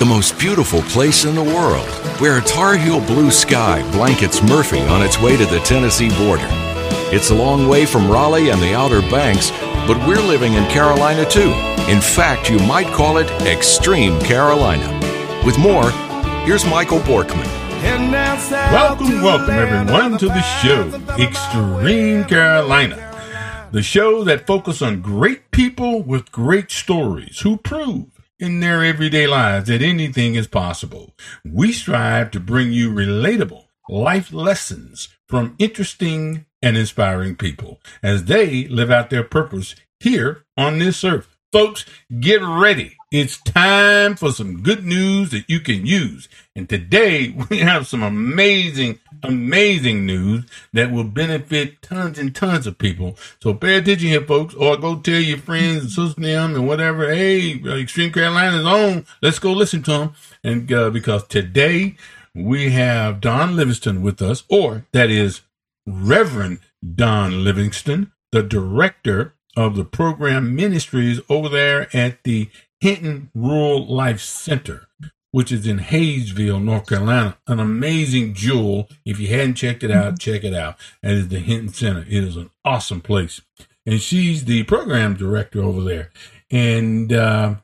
the most beautiful place in the world, where a Tar Heel blue sky blankets Murphy on its way to the Tennessee border. It's a long way from Raleigh and the Outer Banks, but we're living in Carolina too. In fact, you might call it Extreme Carolina. With more, here's Michael Borkman. Welcome, welcome everyone to the show, Extreme Carolina. The show that focuses on great people with great stories who prove in their everyday lives that anything is possible. We strive to bring you relatable life lessons from interesting and inspiring people as they live out their purpose here on this earth. Folks, get ready. It's time for some good news that you can use. And today we have some amazing, amazing news that will benefit tons and tons of people. So pay attention here, folks, or go tell your friends and sisters them and whatever. Hey, Extreme Carolina is on. Let's go listen to them. And uh, because today we have Don Livingston with us, or that is Reverend Don Livingston, the director of the program ministries over there at the Hinton Rural Life Center, which is in Hayesville, North Carolina. An amazing jewel. If you hadn't checked it out, check it out. That is the Hinton Center. It is an awesome place. And she's the program director over there. And, uh,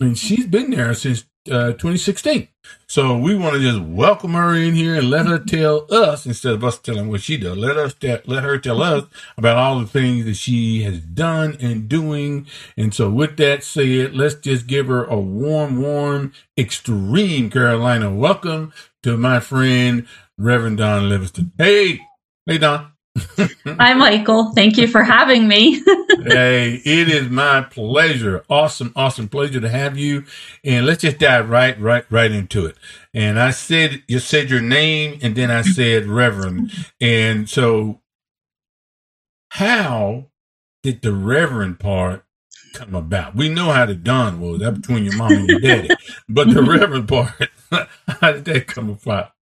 and she's been there since uh, 2016. So we want to just welcome her in here and let her tell us instead of us telling what she does. Let us te- let her tell us about all the things that she has done and doing. And so with that said, let's just give her a warm, warm, extreme Carolina welcome to my friend Reverend Don Livingston. Hey, hey Don. Hi, Michael. Thank you for having me. hey, it is my pleasure. Awesome, awesome pleasure to have you. And let's just dive right, right, right into it. And I said, you said your name and then I said Reverend. And so how did the Reverend part come about? We know how the Don was, that between your mom and your daddy. but the Reverend part, how did that come about?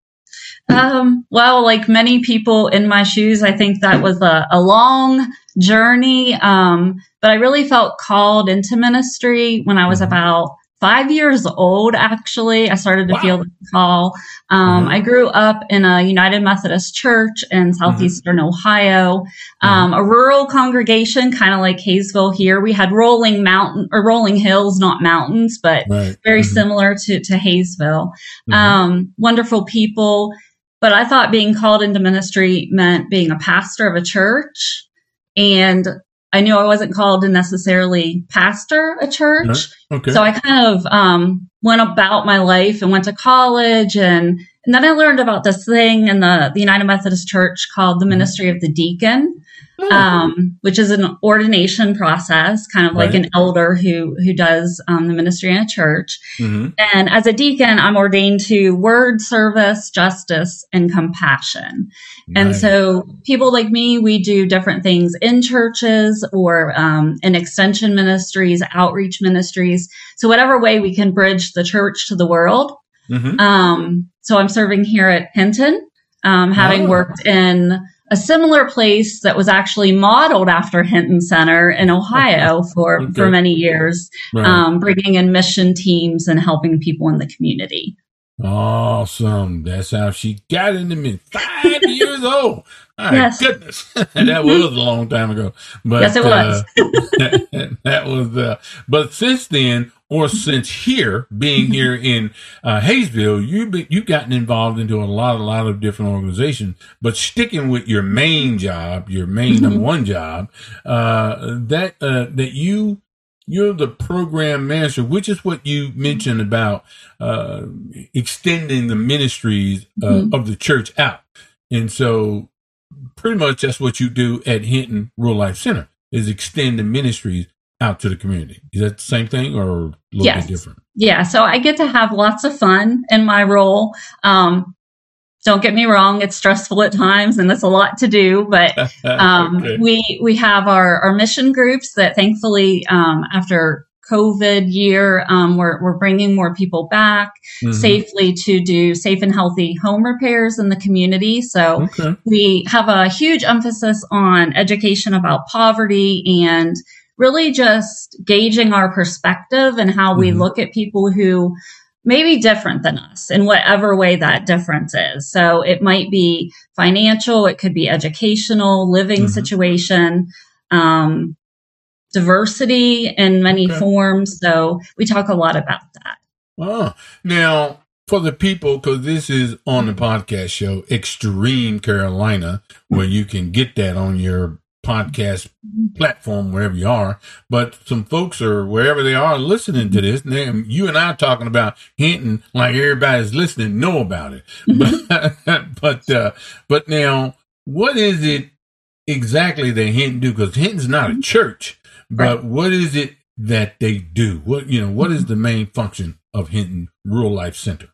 Um, well, like many people in my shoes, I think that was a, a long journey. Um, but I really felt called into ministry when I was mm-hmm. about five years old, actually. I started to wow. feel the call. Um, mm-hmm. I grew up in a United Methodist church in southeastern mm-hmm. Ohio, um, mm-hmm. a rural congregation, kind of like Hayesville here. We had rolling mountain or rolling hills, not mountains, but right. very mm-hmm. similar to, to Hayesville. Mm-hmm. Um, wonderful people. But I thought being called into ministry meant being a pastor of a church. And I knew I wasn't called to necessarily pastor a church. Okay. So I kind of um, went about my life and went to college and and then I learned about this thing in the, the United Methodist Church called the mm-hmm. Ministry of the Deacon, oh. um, which is an ordination process, kind of like an elder who who does um, the ministry in a church. Mm-hmm. And as a deacon, I'm ordained to word, service, justice, and compassion. Nice. And so people like me, we do different things in churches or um, in extension ministries, outreach ministries. So whatever way we can bridge the church to the world. Mm-hmm. Um, so I'm serving here at Hinton, um, having oh. worked in a similar place that was actually modeled after Hinton Center in Ohio for, okay. for many years, right. um, bringing in mission teams and helping people in the community. Awesome. That's how she got into me. Five years old. My yes. goodness. that was a long time ago. But, yes, it was. uh, that, was, uh, but since then, or since here, being here in uh, Hayesville, you've been, you've gotten involved into a lot, a lot of different organizations. But sticking with your main job, your main mm-hmm. number one job, uh, that uh, that you you're the program manager, which is what you mentioned about uh, extending the ministries uh, mm-hmm. of the church out, and so pretty much that's what you do at Hinton Rural Life Center is extend the ministries out to the community. Is that the same thing or a little yes. bit different? Yeah. So I get to have lots of fun in my role. Um, don't get me wrong, it's stressful at times and it's a lot to do, but um, okay. we we have our, our mission groups that thankfully um, after COVID year, um, we're, we're bringing more people back mm-hmm. safely to do safe and healthy home repairs in the community. So okay. we have a huge emphasis on education about poverty and really just gauging our perspective and how we mm-hmm. look at people who may be different than us in whatever way that difference is. So it might be financial, it could be educational, living mm-hmm. situation, um, diversity in many okay. forms. So we talk a lot about that. Oh, now for the people, because this is on the mm-hmm. podcast show, Extreme Carolina, where you can get that on your podcast mm-hmm. platform wherever you are. But some folks are wherever they are listening to this. Mm-hmm. And you and I are talking about Hinton like everybody's listening know about it. but but uh, but now, what is it exactly that Hinton do? Because Hinton's not a church, but what is it that they do? What you know? What is the main function of Hinton Rural Life Center?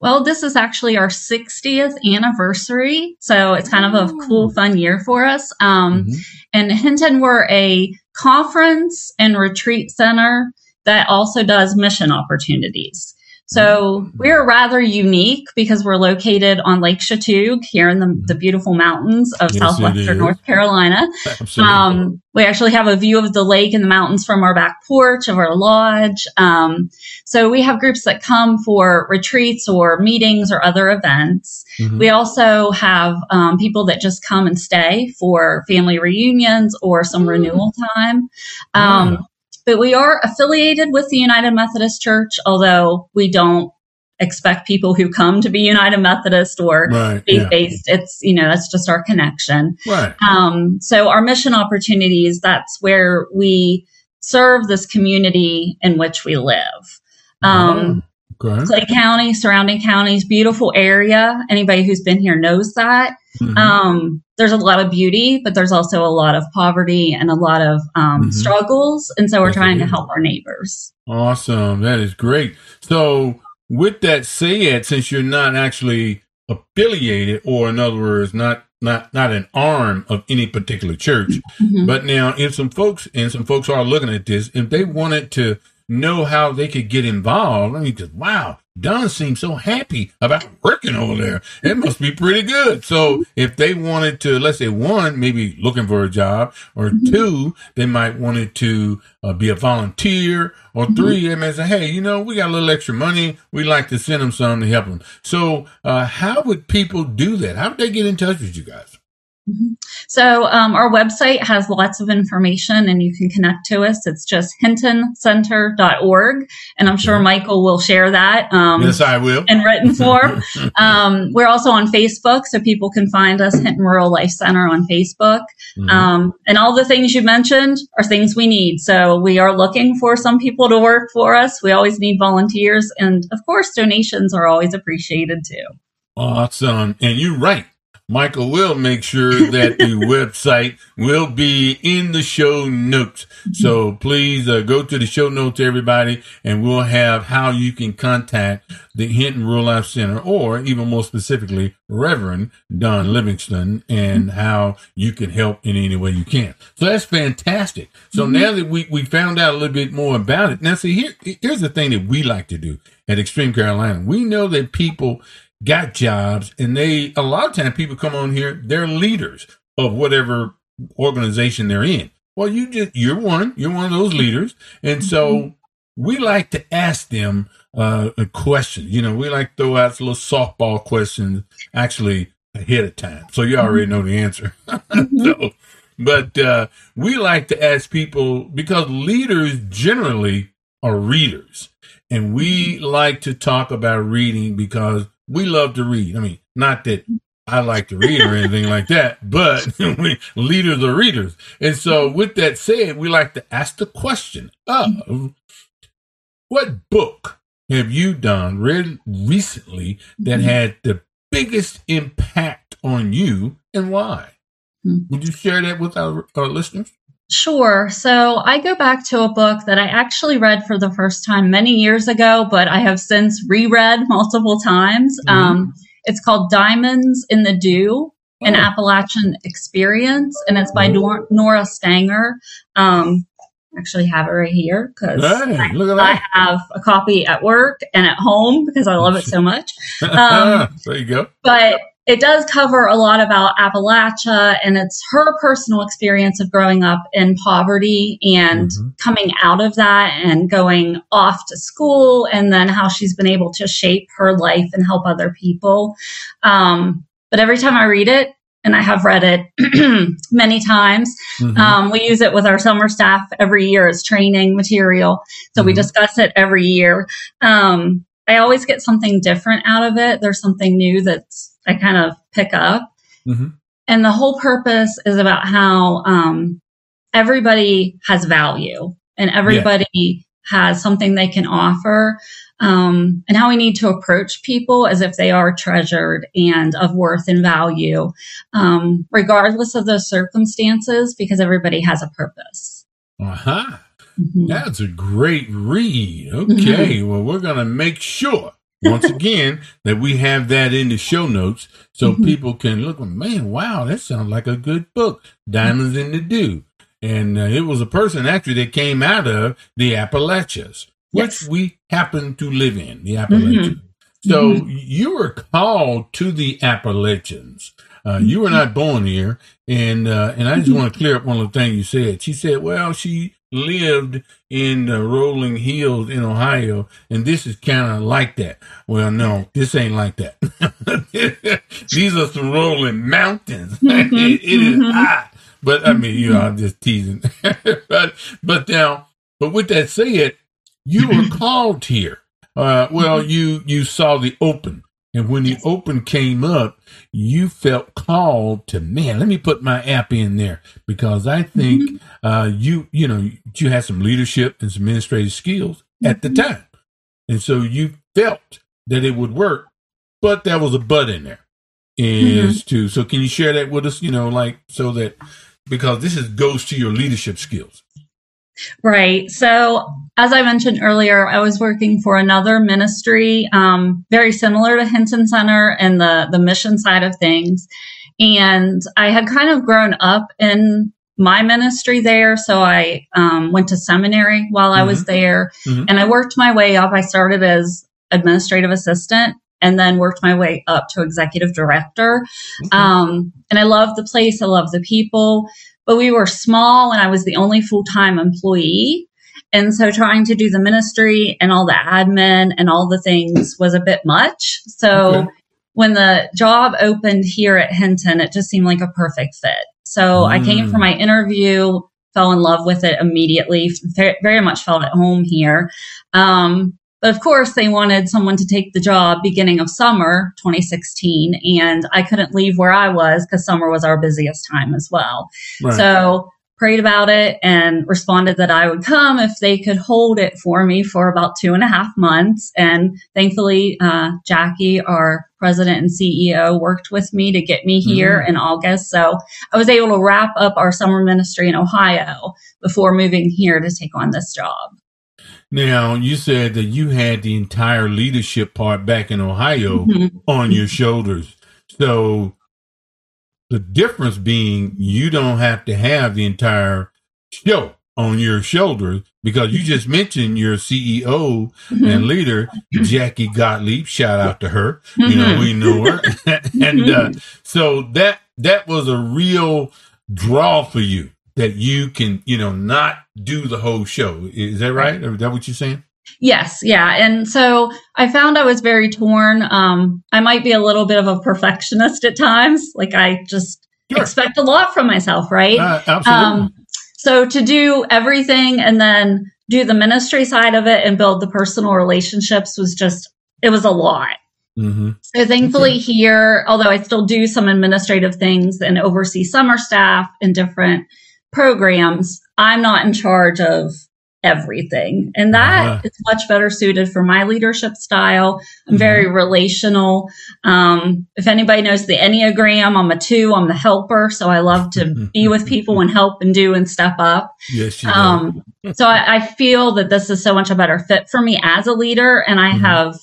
Well, this is actually our 60th anniversary. So it's kind of a cool, fun year for us. Um, mm-hmm. And Hinton, we're a conference and retreat center that also does mission opportunities. So we're rather unique because we're located on Lake Chatuge here in the, the beautiful mountains of yes, southwestern North Carolina. Um, we actually have a view of the lake and the mountains from our back porch of our lodge. Um, so we have groups that come for retreats or meetings or other events. Mm-hmm. We also have um, people that just come and stay for family reunions or some mm. renewal time. Um, but we are affiliated with the United Methodist Church, although we don't expect people who come to be United Methodist or right, faith based. Yeah. It's, you know, that's just our connection. Right. Um, so our mission opportunities, that's where we serve this community in which we live. Um, oh, Clay County, surrounding counties, beautiful area. Anybody who's been here knows that. Mm-hmm. Um, there's a lot of beauty, but there's also a lot of poverty and a lot of um, mm-hmm. struggles. And so we're trying to help our neighbors. Awesome. That is great. So, with that said, since you're not actually affiliated, or in other words, not not not an arm of any particular church, mm-hmm. but now if some folks and some folks are looking at this, if they wanted to know how they could get involved, I mean, just wow, Don seems so happy about working over there. It must be pretty good. So if they wanted to, let's say one, maybe looking for a job, or mm-hmm. two, they might wanted to uh, be a volunteer, or mm-hmm. three, they may say, hey, you know, we got a little extra money. We'd like to send them some to help them. So uh, how would people do that? How would they get in touch with you guys? Mm-hmm. So um, our website has lots of information and you can connect to us. It's just hintoncenter.org. And I'm sure Michael will share that. Um, yes, I will. In written form. um, we're also on Facebook, so people can find us, Hinton Rural Life Center on Facebook. Mm-hmm. Um, and all the things you mentioned are things we need. So we are looking for some people to work for us. We always need volunteers. And of course, donations are always appreciated too. Awesome. And you're right. Michael will make sure that the website will be in the show notes. So please uh, go to the show notes, everybody, and we'll have how you can contact the Hinton Rural Life Center or even more specifically, Reverend Don Livingston and how you can help in any way you can. So that's fantastic. So mm-hmm. now that we, we found out a little bit more about it, now see, here, here's the thing that we like to do at Extreme Carolina. We know that people got jobs and they a lot of times people come on here they're leaders of whatever organization they're in. Well you just you're one you're one of those leaders. And so mm-hmm. we like to ask them uh, a question. You know we like to throw out little softball questions actually ahead of time. So you already mm-hmm. know the answer. Mm-hmm. so but uh, we like to ask people because leaders generally are readers. And we like to talk about reading because we love to read. I mean, not that I like to read or anything like that, but we leaders are readers. And so with that said, we like to ask the question of what book have you done read recently that mm-hmm. had the biggest impact on you and why? Mm-hmm. Would you share that with our, our listeners? Sure. So I go back to a book that I actually read for the first time many years ago, but I have since reread multiple times. Mm-hmm. Um, it's called Diamonds in the Dew, an oh. Appalachian experience, and it's by Nora, Nora Stanger. Um, actually have it right here because hey, I, I, have a copy at work and at home because I love it so much. Um, there you go. But it does cover a lot about Appalachia and it's her personal experience of growing up in poverty and mm-hmm. coming out of that and going off to school and then how she's been able to shape her life and help other people. Um, but every time I read it, and I have read it many times. Mm-hmm. Um, we use it with our summer staff every year as training material. So mm-hmm. we discuss it every year. Um, I always get something different out of it. There's something new that's I kind of pick up. Mm-hmm. And the whole purpose is about how um, everybody has value and everybody yeah. has something they can offer. Um, and how we need to approach people as if they are treasured and of worth and value, um, regardless of the circumstances, because everybody has a purpose. Uh huh. Mm-hmm. That's a great read. Okay. Mm-hmm. Well, we're going to make sure once again that we have that in the show notes so mm-hmm. people can look man wow that sounds like a good book diamonds in the dew and uh, it was a person actually that came out of the appalachias which yes. we happen to live in the appalachians mm-hmm. so mm-hmm. you were called to the appalachians uh, you were not born here and uh, and i just mm-hmm. want to clear up one of the things you said she said well she lived in the rolling hills in Ohio, and this is kind of like that. Well, no, this ain't like that. These are some rolling mountains. Mm-hmm. it, it is mm-hmm. hot, but I mean, you know, I'm just teasing. but but now, but with that said, you were called here. Uh, well, you you saw the open and when the open came up, you felt called to, man, let me put my app in there because I think mm-hmm. uh, you, you know, you had some leadership and some administrative skills at the mm-hmm. time. And so you felt that it would work, but there was a but in there. Is mm-hmm. to, so can you share that with us, you know, like so that, because this is goes to your leadership skills. Right. So, as I mentioned earlier, I was working for another ministry, um, very similar to Hinton Center and the the mission side of things, and I had kind of grown up in my ministry there. So I um, went to seminary while mm-hmm. I was mm-hmm. there, mm-hmm. and I worked my way up. I started as administrative assistant and then worked my way up to executive director. Mm-hmm. Um, and I love the place. I love the people but we were small and I was the only full time employee. And so trying to do the ministry and all the admin and all the things was a bit much. So okay. when the job opened here at Hinton, it just seemed like a perfect fit. So mm. I came for my interview, fell in love with it immediately, very much felt at home here. Um, but of course, they wanted someone to take the job beginning of summer 2016, and I couldn't leave where I was because summer was our busiest time as well. Right. So prayed about it and responded that I would come if they could hold it for me for about two and a half months. And thankfully, uh, Jackie, our president and CEO, worked with me to get me here mm-hmm. in August. So I was able to wrap up our summer ministry in Ohio before moving here to take on this job. Now, you said that you had the entire leadership part back in Ohio mm-hmm. on your shoulders. So the difference being you don't have to have the entire show on your shoulders because you just mentioned your CEO mm-hmm. and leader, Jackie Gottlieb. Shout out to her. Mm-hmm. You know, mm-hmm. we know her. and uh, mm-hmm. so that that was a real draw for you that you can, you know, not do the whole show. Is that right? Is that what you're saying? Yes, yeah. And so I found I was very torn. Um, I might be a little bit of a perfectionist at times. Like I just sure. expect a lot from myself, right? Uh, absolutely. Um, so to do everything and then do the ministry side of it and build the personal relationships was just, it was a lot. Mm-hmm. So thankfully okay. here, although I still do some administrative things and oversee summer staff and different programs, I'm not in charge of everything. And that uh-huh. is much better suited for my leadership style. I'm mm-hmm. very relational. Um, if anybody knows the Enneagram, I'm a two, I'm the helper. So I love to be with people and help and do and step up. Yes, you um, so I, I, feel that this is so much a better fit for me as a leader. And I mm-hmm. have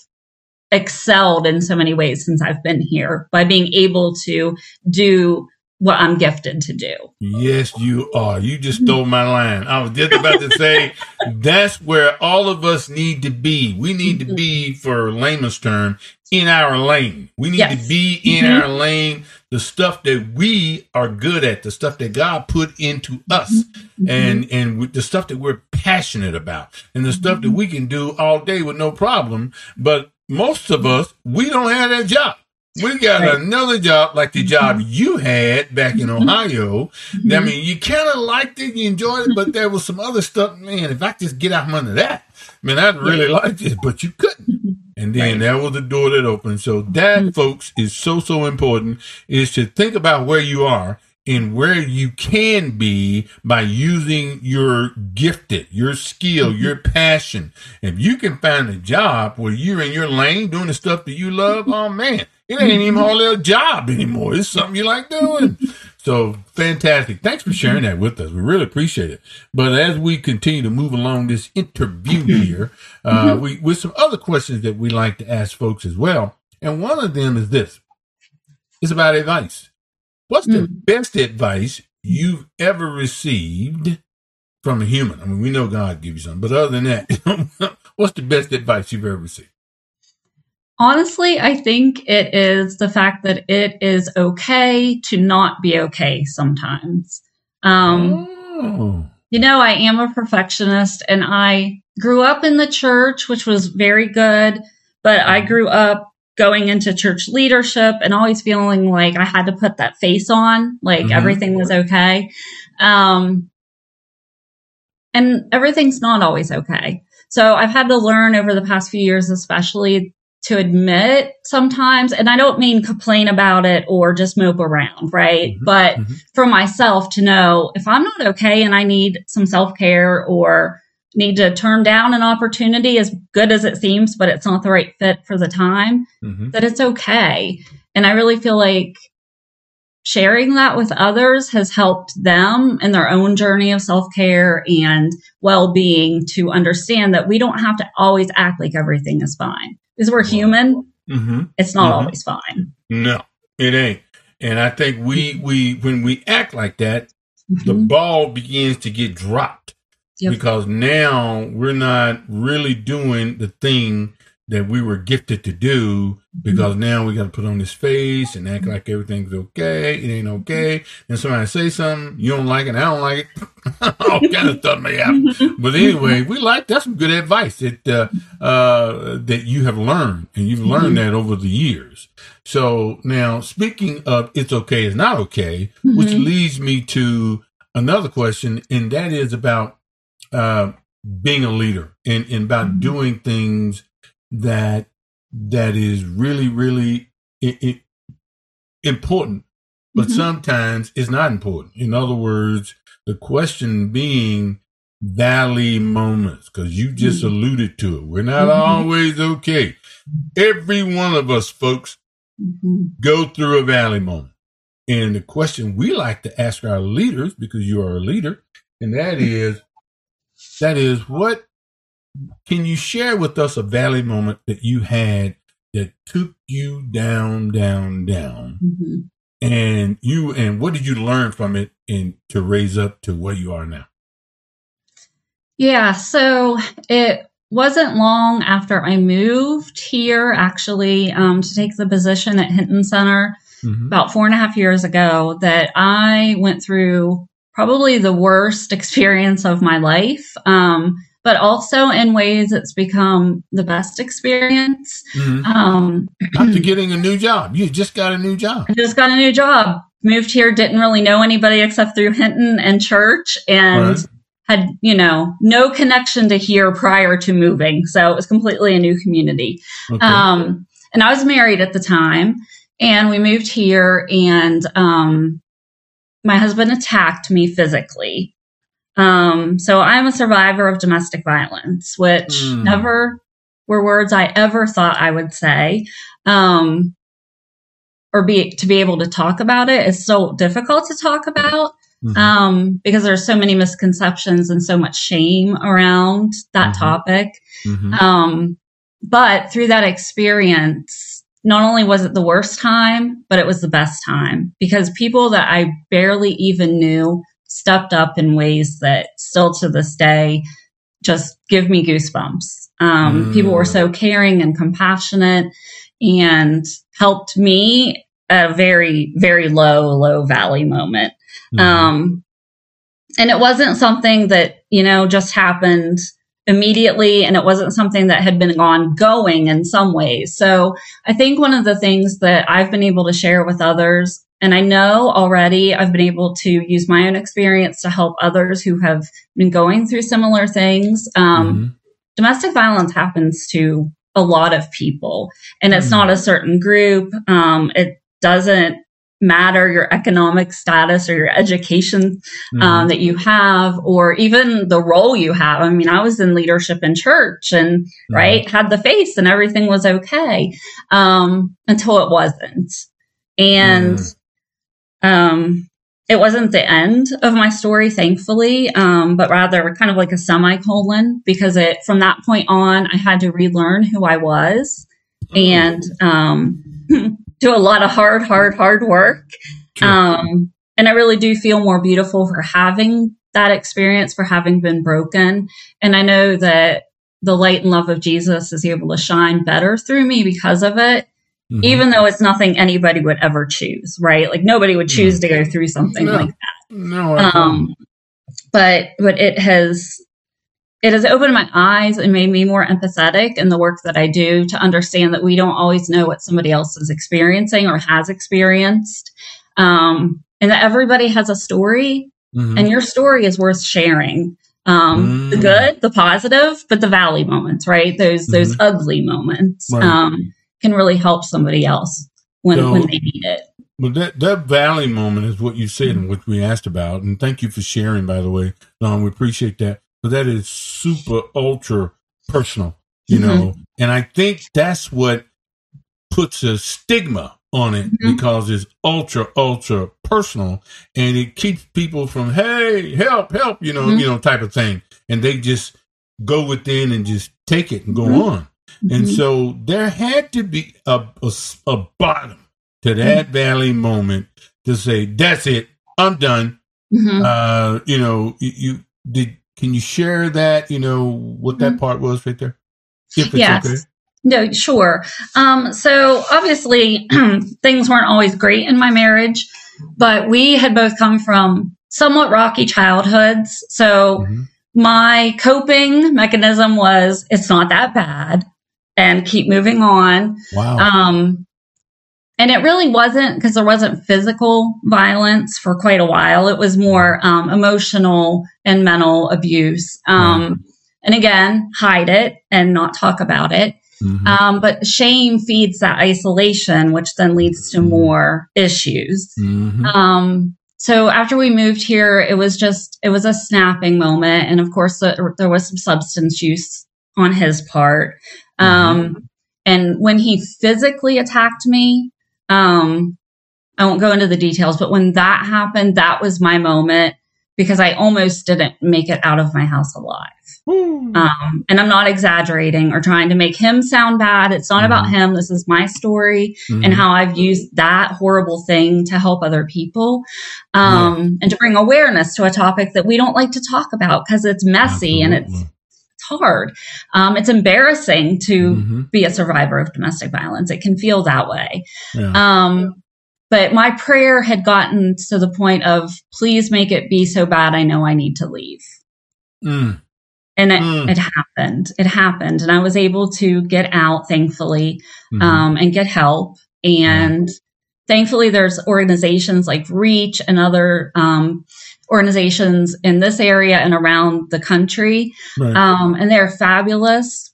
excelled in so many ways since I've been here by being able to do what I'm gifted to do. Yes, you are. You just stole my line. I was just about to say that's where all of us need to be. We need to be, for layman's term, in our lane. We need yes. to be in mm-hmm. our lane, the stuff that we are good at, the stuff that God put into us, mm-hmm. and and the stuff that we're passionate about, and the stuff that we can do all day with no problem. But most of us, we don't have that job. We got right. another job like the job mm-hmm. you had back in mm-hmm. Ohio. Mm-hmm. I mean, you kind of liked it, you enjoyed it, but there was some other stuff. Man, if I just get out from under that, man, I'd really like this, but you couldn't. Mm-hmm. And then right. that was the door that opened. So that, mm-hmm. folks, is so, so important is to think about where you are and where you can be by using your gifted, your skill, mm-hmm. your passion. If you can find a job where you're in your lane doing the stuff that you love, oh man, it ain't even hardly a job anymore. It's something you like doing. So fantastic. Thanks for sharing that with us. We really appreciate it. But as we continue to move along this interview here, uh, mm-hmm. we, with some other questions that we like to ask folks as well. And one of them is this. It's about advice. What's the mm. best advice you've ever received from a human? I mean, we know God gives you something, but other than that, what's the best advice you've ever received? Honestly, I think it is the fact that it is okay to not be okay sometimes. Um, oh. You know, I am a perfectionist and I grew up in the church, which was very good, but I mm-hmm. grew up going into church leadership and always feeling like I had to put that face on, like mm-hmm. everything was okay. Um, and everything's not always okay. So I've had to learn over the past few years, especially to admit sometimes, and I don't mean complain about it or just mope around, right? Mm-hmm. But mm-hmm. for myself to know if I'm not okay and I need some self care or need to turn down an opportunity as good as it seems, but it's not the right fit for the time, mm-hmm. that it's okay. And I really feel like sharing that with others has helped them in their own journey of self care and well being to understand that we don't have to always act like everything is fine because we're human. Mm-hmm. It's not mm-hmm. always fine. No, it ain't. And I think we we when we act like that, the mm-hmm. ball begins to get dropped yep. because now we're not really doing the thing that we were gifted to do because now we got to put on this face and act like everything's okay. It ain't okay. And somebody say something, you don't like it, I don't like it. All kind of stuff may happen. But anyway, we like, that's some good advice that, uh, uh, that you have learned and you've learned mm-hmm. that over the years. So now speaking of it's okay, it's not okay, mm-hmm. which leads me to another question. And that is about, uh, being a leader and, and about mm-hmm. doing things that that is really really it, it, important but mm-hmm. sometimes it's not important in other words the question being valley moments because you just mm-hmm. alluded to it we're not mm-hmm. always okay every one of us folks mm-hmm. go through a valley moment and the question we like to ask our leaders because you are a leader and that is that is what can you share with us a valley moment that you had that took you down, down, down? Mm-hmm. And you and what did you learn from it and to raise up to where you are now? Yeah, so it wasn't long after I moved here, actually, um, to take the position at Hinton Center mm-hmm. about four and a half years ago, that I went through probably the worst experience of my life. Um, but also in ways it's become the best experience. Mm-hmm. Um, After getting a new job, you just got a new job. I just got a new job. Moved here, didn't really know anybody except through Hinton and church, and right. had you know no connection to here prior to moving. So it was completely a new community. Okay. Um, and I was married at the time, and we moved here, and um, my husband attacked me physically um, so I'm a survivor of domestic violence, which mm. never were words I ever thought I would say. Um, or be to be able to talk about it is so difficult to talk about mm-hmm. um, because there's so many misconceptions and so much shame around that mm-hmm. topic. Mm-hmm. Um, but through that experience, not only was it the worst time, but it was the best time because people that I barely even knew stepped up in ways that still to this day just give me goosebumps. Um, mm. People were so caring and compassionate and helped me a very, very low, low valley moment. Mm. Um, and it wasn't something that, you know, just happened immediately and it wasn't something that had been ongoing in some ways. So I think one of the things that I've been able to share with others and I know already I've been able to use my own experience to help others who have been going through similar things. Um, mm-hmm. Domestic violence happens to a lot of people, and it's mm-hmm. not a certain group. Um, it doesn't matter your economic status or your education um, mm-hmm. that you have or even the role you have i mean i was in leadership in church and mm-hmm. right had the face and everything was okay um, until it wasn't and mm-hmm. Um, it wasn't the end of my story thankfully um, but rather kind of like a semicolon because it from that point on i had to relearn who i was mm-hmm. and um, do a lot of hard, hard, hard work. Um, and I really do feel more beautiful for having that experience, for having been broken. And I know that the light and love of Jesus is able to shine better through me because of it. Mm-hmm. Even though it's nothing anybody would ever choose, right? Like nobody would choose to go through something no. like that. No, um, but but it has it has opened my eyes and made me more empathetic in the work that I do to understand that we don't always know what somebody else is experiencing or has experienced. Um, and that everybody has a story mm-hmm. and your story is worth sharing. Um, mm. the good, the positive, but the valley moments, right? Those, mm-hmm. those ugly moments, right. um, can really help somebody else when, so, when they need it. Well, that, that valley moment is what you said and what we asked about. And thank you for sharing, by the way, Don. We appreciate that but that is super ultra personal, you mm-hmm. know. And I think that's what puts a stigma on it mm-hmm. because it's ultra ultra personal and it keeps people from hey help help you know mm-hmm. you know type of thing and they just go within and just take it and go mm-hmm. on and mm-hmm. so there had to be a, a, a bottom to that mm-hmm. valley moment to say that's it i'm done uh you know you, you did can you share that? You know what that mm-hmm. part was right there. yes. Okay? No, sure. Um, so obviously, things weren't always great in my marriage, but we had both come from somewhat rocky childhoods. So mm-hmm. my coping mechanism was it's not that bad and keep moving on. Wow. Um, and it really wasn't because there wasn't physical violence for quite a while. It was more um, emotional and mental abuse. Um, And again, hide it and not talk about it. Mm-hmm. Um, but shame feeds that isolation, which then leads to mm-hmm. more issues. Mm-hmm. Um, so after we moved here, it was just, it was a snapping moment. And of course, there was some substance use on his part. Um, mm-hmm. and when he physically attacked me, um, I won't go into the details, but when that happened, that was my moment because I almost didn't make it out of my house alive. Um, and I'm not exaggerating or trying to make him sound bad. It's not mm-hmm. about him. This is my story mm-hmm. and how I've used that horrible thing to help other people um, and to bring awareness to a topic that we don't like to talk about because it's messy Absolutely. and it's hard. Um, it's embarrassing to mm-hmm. be a survivor of domestic violence. It can feel that way. Yeah. Um, but my prayer had gotten to the point of, please make it be so bad I know I need to leave. Mm. And it, mm. it, happened. It happened. And I was able to get out, thankfully, mm-hmm. um, and get help. And thankfully, there's organizations like Reach and other um, organizations in this area and around the country. Right. Um, and they're fabulous.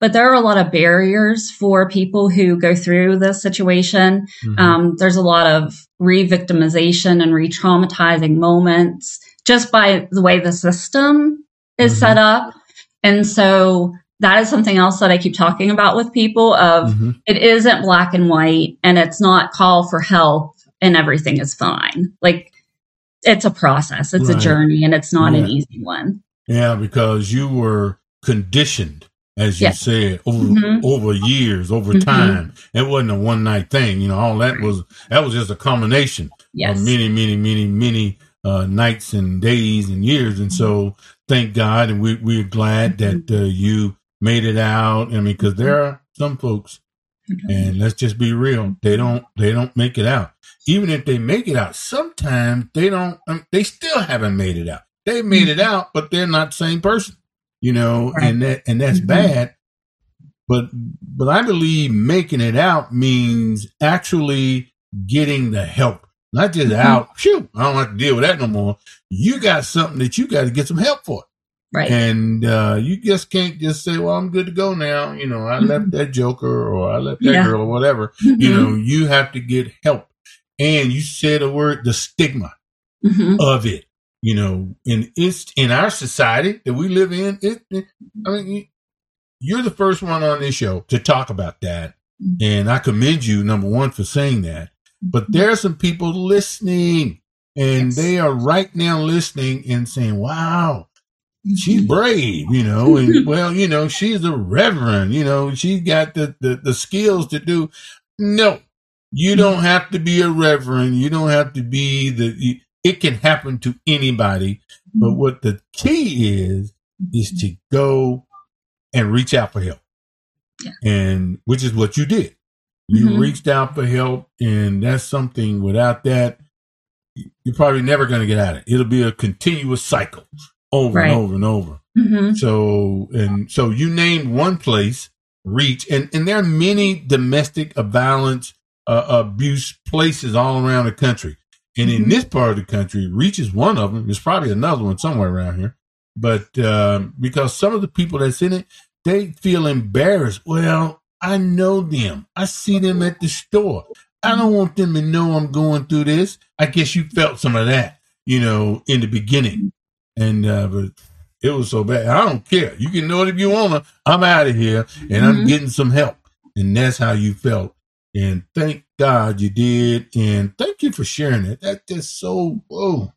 But there are a lot of barriers for people who go through this situation. Mm-hmm. Um, there's a lot of re victimization and re traumatizing moments just by the way the system is mm-hmm. set up. And so that is something else that I keep talking about with people of mm-hmm. it isn't black and white and it's not call for help and everything is fine. Like it's a process, it's right. a journey, and it's not yeah. an easy one. Yeah, because you were conditioned as you Yes. said, over Mhm. over years, over Mhm. time. It wasn't a one night thing. You know, all that was that was just a combination Yes. of many, many, many, many uh, nights and days and years. And so, thank God, and we we're glad that uh, you made it out. I mean, because there are some folks, and let's just be real, they don't they don't make it out. Even if they make it out, sometimes they don't. Um, they still haven't made it out. They made it out, but they're not the same person. You know, Right. and that and that's Mhm. bad. But but I believe making it out means actually getting the help, not just Mhm. out. Shoot, I don't have to deal with that no more. You got something that you got to get some help for, Right. and uh, you just can't just say, "Well, I'm good to go now." You know, I left that joker or I left that Yeah. girl or whatever. You know, you have to get help, and you said a word, the stigma Mhm. of it. You know, and it's in our society that we live in. It, I mean, you- you're the first one on this show to talk about that, mm-hmm. and I commend you, number one, for saying that. But mm-hmm. there are some people listening, and Yes. they are right now listening and saying, "Wow, she's mm-hmm. brave," you know, and well, you know, she's a reverend, you know, she's got the the, the skills to do. No, you don't have to be a reverend. You don't have to be the. It can happen to anybody. But what the key is is to go and reach out for help, Yeah. and which is what you did. You Mhm. reached out for help, and that's something. Without that, you're probably never going to get out of it. It'll be a continuous cycle, over Right. and over and over. Mhm. So and so you named one place, Reach, and and there are many domestic violence uh, abuse places all around the country. And in Mhm. this part of the country, Reach is one of them. There's probably another one somewhere around here, but um, because some of the people that's in it, they feel embarrassed. Well, I know them. I see them at the store. I don't want them to know I'm going through this. I guess you felt some of that, you know, in the beginning, and uh, but it was so bad. I don't care. You can know it if you wanna. I'm out of here, and I'm Mhm. getting some help, and that's how you felt. And thank God you did, and thank you for sharing it. That's just so whoa.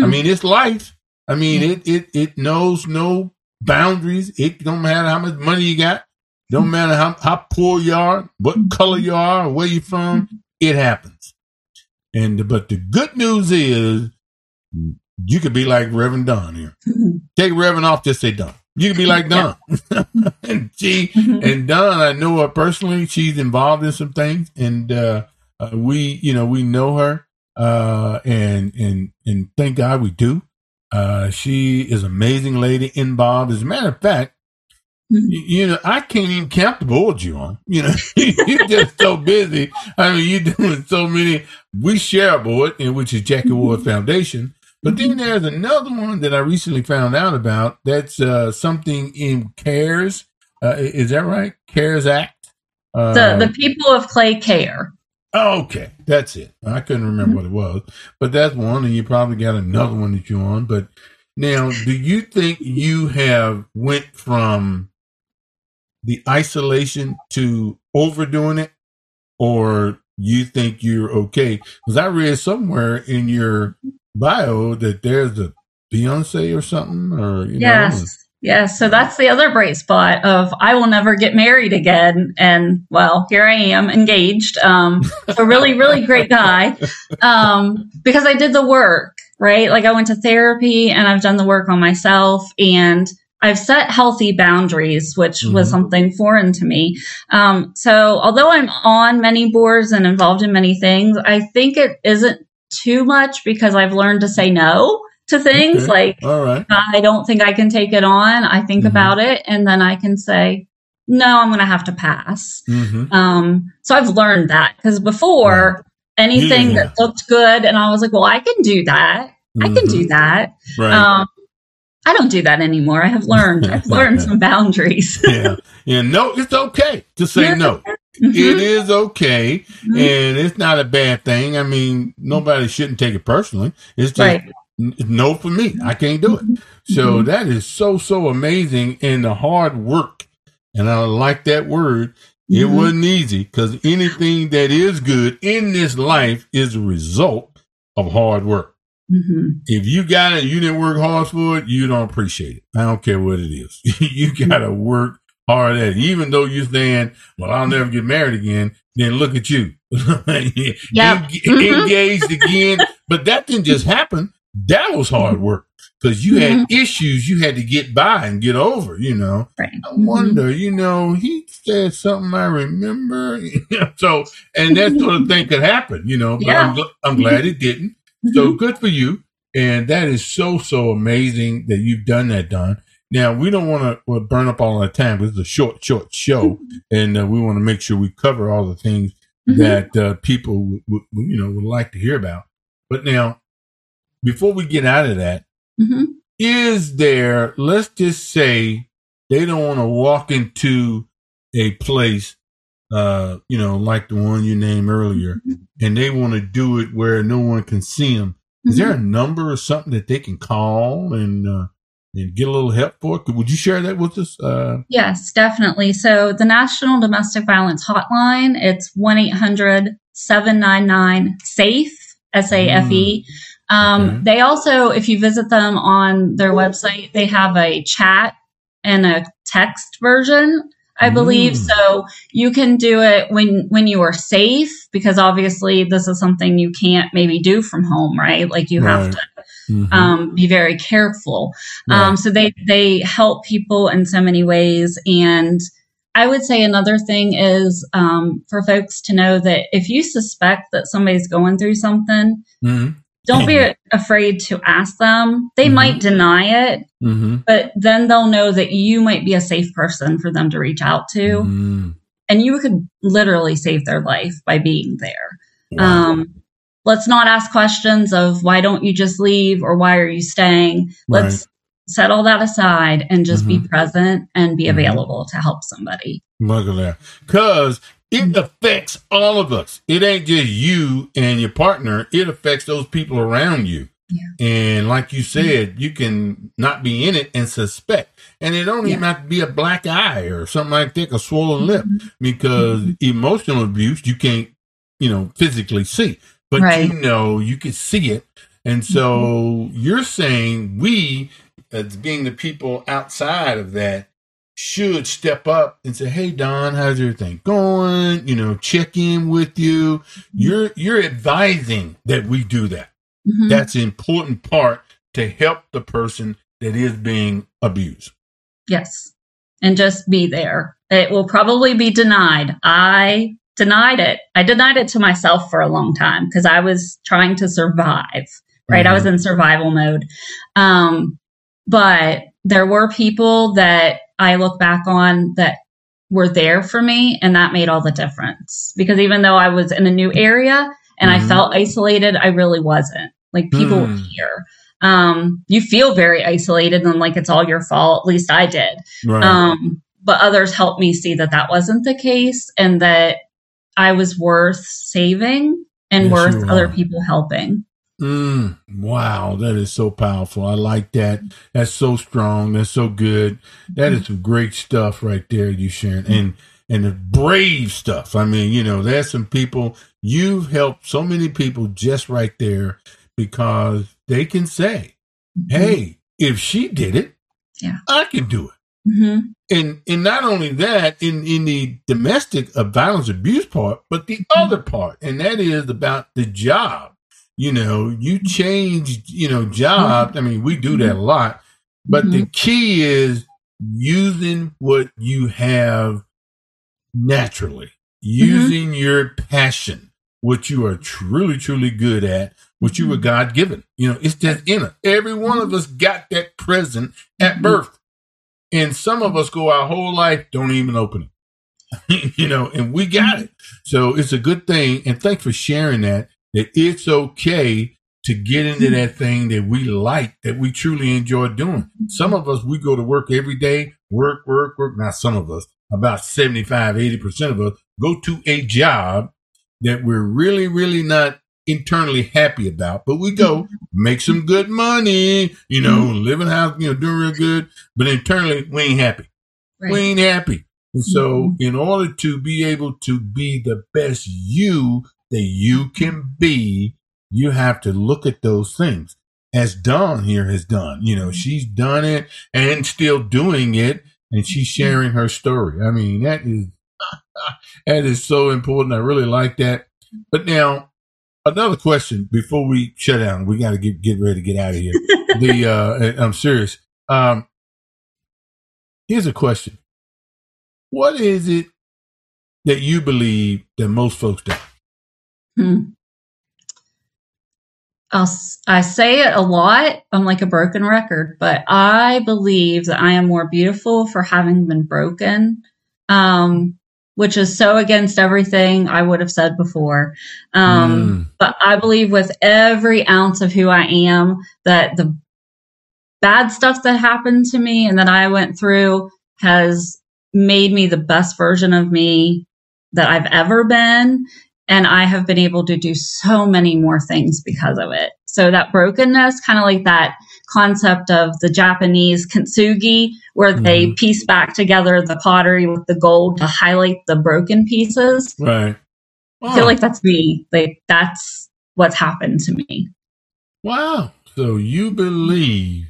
I Hmm. mean, it's life. I mean, hmm. it it it knows no boundaries. It don't matter how much money you got. Don't hmm. matter how, how poor you are, what hmm. color you are, where you're from. It happens. And but the good news is you could be like Reverend Don here. Take Reverend off, just say Don. You could be like Don. and she Mhm. and Don, I know her personally. She's involved in some things, and uh, uh, we, you know, we know her, uh, and and and thank God we do. Uh, she is amazing lady involved. As a matter of fact, Mhm. you, you know, I can't even count the boards you on. You know, you're just so busy. I mean, you're doing so many. We share a board, and which is Jackie Ward Foundation. But then there's another one that I recently found out about. That's uh, something in CARES. Uh, is that right? CARES Act. Uh, the the people of Clay care. okay, that's it. I couldn't remember what it was, but that's one, and you probably got another one that you're on. But now, do you think you have went from the isolation to overdoing it, or you think you're okay? Because I read somewhere in your bio that there's a Beyonce or something, or you know, Yes. Yes. So that's the other bright spot of I will never get married again. And well, here I am engaged. Um, a really, really great guy. Um, because I did the work, right? Like I went to therapy and I've done the work on myself and I've set healthy boundaries, which was Mhm. something foreign to me. Um, so although I'm on many boards and involved in many things, I think it isn't too much because I've learned to say no to things Okay. like all right. I don't think I can take it on. I think Mhm. about it and then I can say, no, I'm going to have to pass. Mm-hmm. Um, so I've learned that because before anything Yeah. that looked good and I was like, well, I can do that. I can do that. Mm-hmm. Right. Um, I don't do that anymore. I have learned, I've learned some boundaries. yeah. Yeah. No, it's okay to say no. Mhm. It is okay. Mhm. And it's not a bad thing. I mean, nobody shouldn't take it personally. It's just Right. n- no for me. I can't do it. So Mhm. that is so, so amazing. And the hard work, and I like that word. It Mhm. wasn't easy because anything that is good in this life is a result of hard work. Mhm. If you got it, you didn't work hard for it, you don't appreciate it. I don't care what it is. you got to work hard at it. Even though you're saying, well, I'll never get married again, then look at you. Yep. En- mm-hmm. engaged again. But that didn't just happen. That was hard mm-hmm. work because you had mm-hmm. issues you had to get by and get over, you know. Right. I wonder, you know, he said something I remember. so, and that sort of thing could happen, you know, but I'm, gl- I'm glad it didn't. So good for you. And that is so, so amazing that you've done that, Don. Now, we don't want to burn up all our time because it's a short, short show. And uh, we want to make sure we cover all the things Mhm. that uh, people, would, would, you know, would like to hear about. But now, before we get out of that, Mhm. is there, let's just say they don't want to walk into a place, uh, you know, like the one you named earlier, and they want to do it where no one can see them. Is there a number or something that they can call and, uh, and get a little help for? Could- Would you share that with us? Uh, Yes, definitely. So the National Domestic Violence Hotline, it's 1-800-799-SAFE, S-A-F-E. Um, Okay. They also, if you visit them on their website, they have a chat and a text version, I believe. Mm. So you can do it when, when you are safe, because obviously this is something you can't maybe do from home, right? Like you have to mhm. um, be very careful. Right. Um, so they they help people in so many ways, and I would say another thing is um, for folks to know that if you suspect that somebody's going through something, Mhm. don't be afraid to ask them. They Mhm. might deny it, Mhm. but then they'll know that you might be a safe person for them to reach out to, Mm. and you could literally save their life by being there. Wow. Um, let's not ask questions of why don't you just leave or why are you staying. Let's set all that aside and just be present and be Mhm. available to help somebody. Look at that. Because it affects all of us. It ain't just you and your partner, it affects those people around you. Yeah. And like you said, you can not be in it and suspect. And it don't even have to be a black eye or something like that, a swollen lip, Mm-hmm. because emotional abuse you can't, you know, physically see. But Right. you know, you can see it. And so you're saying we, as being the people outside of that, should step up and say, "Hey, Dawn, how's everything going?" You know, check in with you. You're you're advising that we do that. Mhm. That's an important part to help the person that is being abused. Yes. And just be there. It will probably be denied. I denied it. I denied it to myself for a long time because I was trying to survive, right? I was in survival mode. Um, but there were people that I look back on that were there for me, and that made all the difference. Because even though I was in a new area and Mhm. I felt isolated, I really wasn't. Like people were Hmm. here. Um, you feel very isolated and like it's all your fault. At least I did. Right. Um, but others helped me see that that wasn't the case and that I was worth saving and Yes, worth other people helping. Mm, wow, that is so powerful. I like that. That's so strong. That's so good. That is some great stuff right there you sharing. And and the brave stuff. I mean, you know, there's some people you've helped so many people just right there because they can say, Hey, if she did it, Yeah. I can do it. Hmm and and not only that in in the domestic uh, violence abuse part but the mm-hmm. other part and that is about the job. You know you mm-hmm. change you know job mm-hmm. i mean we do that a lot but the key is using what you have naturally using your passion what you are truly truly good at what you were god given you know it's just in it every one of us got that present at birth and some of us go our whole life don't even open it. You know and we got it. So it's a good thing and thanks for sharing that that it's okay to get into that thing that we like that we truly enjoy doing. Some of us we go to work every day work work work. Not some of us about 75 80% of us go to a job that we're really really not internally happy about but we go mm-hmm. make some good money you know mm-hmm. living house, you know doing real good but internally we ain't happy we ain't happy. And so, mm-hmm. in order to be able to be the best you that you can be, you have to look at those things as Dawn here has done. You know, she's done it and still doing it. and she's sharing her story. I mean, that is that is so important. I really like that. But now, another question before we shut down. We got to get get ready to get out of here. the uh, I'm serious. Um, here's a question: What is it that you believe that most folks don't? Hmm. I'll, I say it a lot. I'm like a broken record, but I believe that I am more beautiful for having been broken, um, which is so against everything I would have said before. Um, mm. But I believe with every ounce of who I am that the bad stuff that happened to me and that I went through has made me the best version of me that I've ever been. And I have been able to do so many more things because of it. So that brokenness, kind of like that concept of the Japanese kintsugi, where mm-hmm. they piece back together the pottery with the gold to highlight the broken pieces. Right. I feel like that's me. Like that's what's happened to me. Wow. So you believe,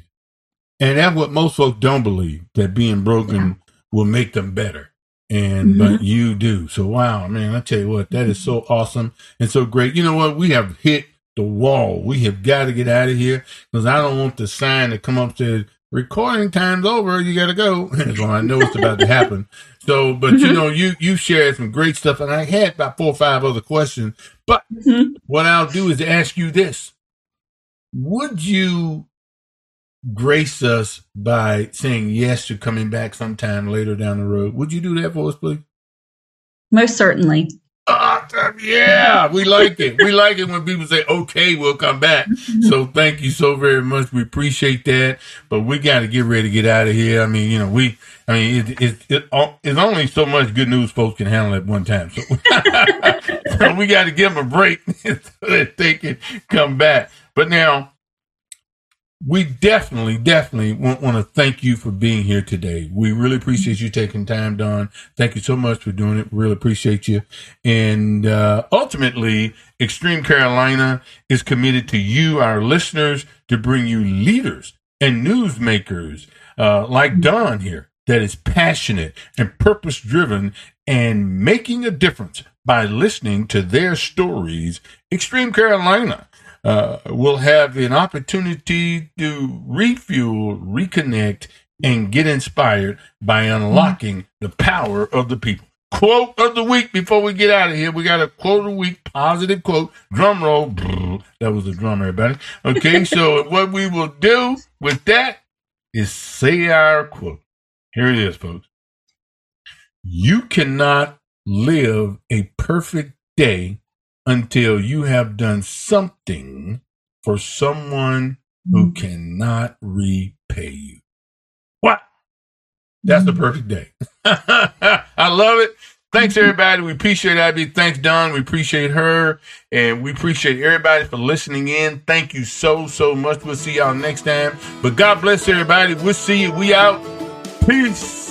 and that's what most folks don't believe, that being broken yeah. will make them better and mm-hmm. but you do. So wow, man, I tell you what, that is so awesome and so great. You know what? We have hit the wall. We have got to get out of here because I don't want the sign to come up to recording time's over. You got to go. so I know it's about to happen. So, but mm-hmm. you know, you you shared some great stuff, and I had about four or five other questions. But mm-hmm. what I'll do is ask you this: Would you grace us by saying yes to coming back sometime later down the road. Would you do that for us, please? Most certainly. Yeah, we like it. We like it when people say, okay, we'll come back. Mm-hmm. So thank you so very much. We appreciate that. But we got to get ready to get out of here. I mean, you know, we, I mean, it, it, it, it's only so much good news folks can handle at one time. So, so we got to give them a break so that they can come back. But now, we definitely, definitely want, want to thank you for being here today. We really appreciate you taking time, Dawn. Thank you so much for doing it. Really appreciate you. And uh, ultimately, Extreme Carolina is committed to you, our listeners, to bring you leaders and newsmakers uh, like Dawn here that is passionate and purpose driven and making a difference by listening to their stories. Extreme Carolina uh, will have an opportunity to refuel, reconnect, and get inspired by unlocking the power of the people. Quote of the week before we get out of here. We got a quote of the week, positive quote, drum roll. That was the drum, everybody. Okay, so what we will do with that is say our quote. Here it is, folks. You cannot live a perfect day until you have done something for someone who mm-hmm. cannot repay you. What? That's the mm-hmm. perfect day. I love it. Thanks mm-hmm. everybody. We appreciate Abby. Thanks Dawn. We appreciate her and we appreciate everybody for listening in. Thank you so, so much. We'll see y'all next time. But God bless everybody. We'll see you. We out. Peace.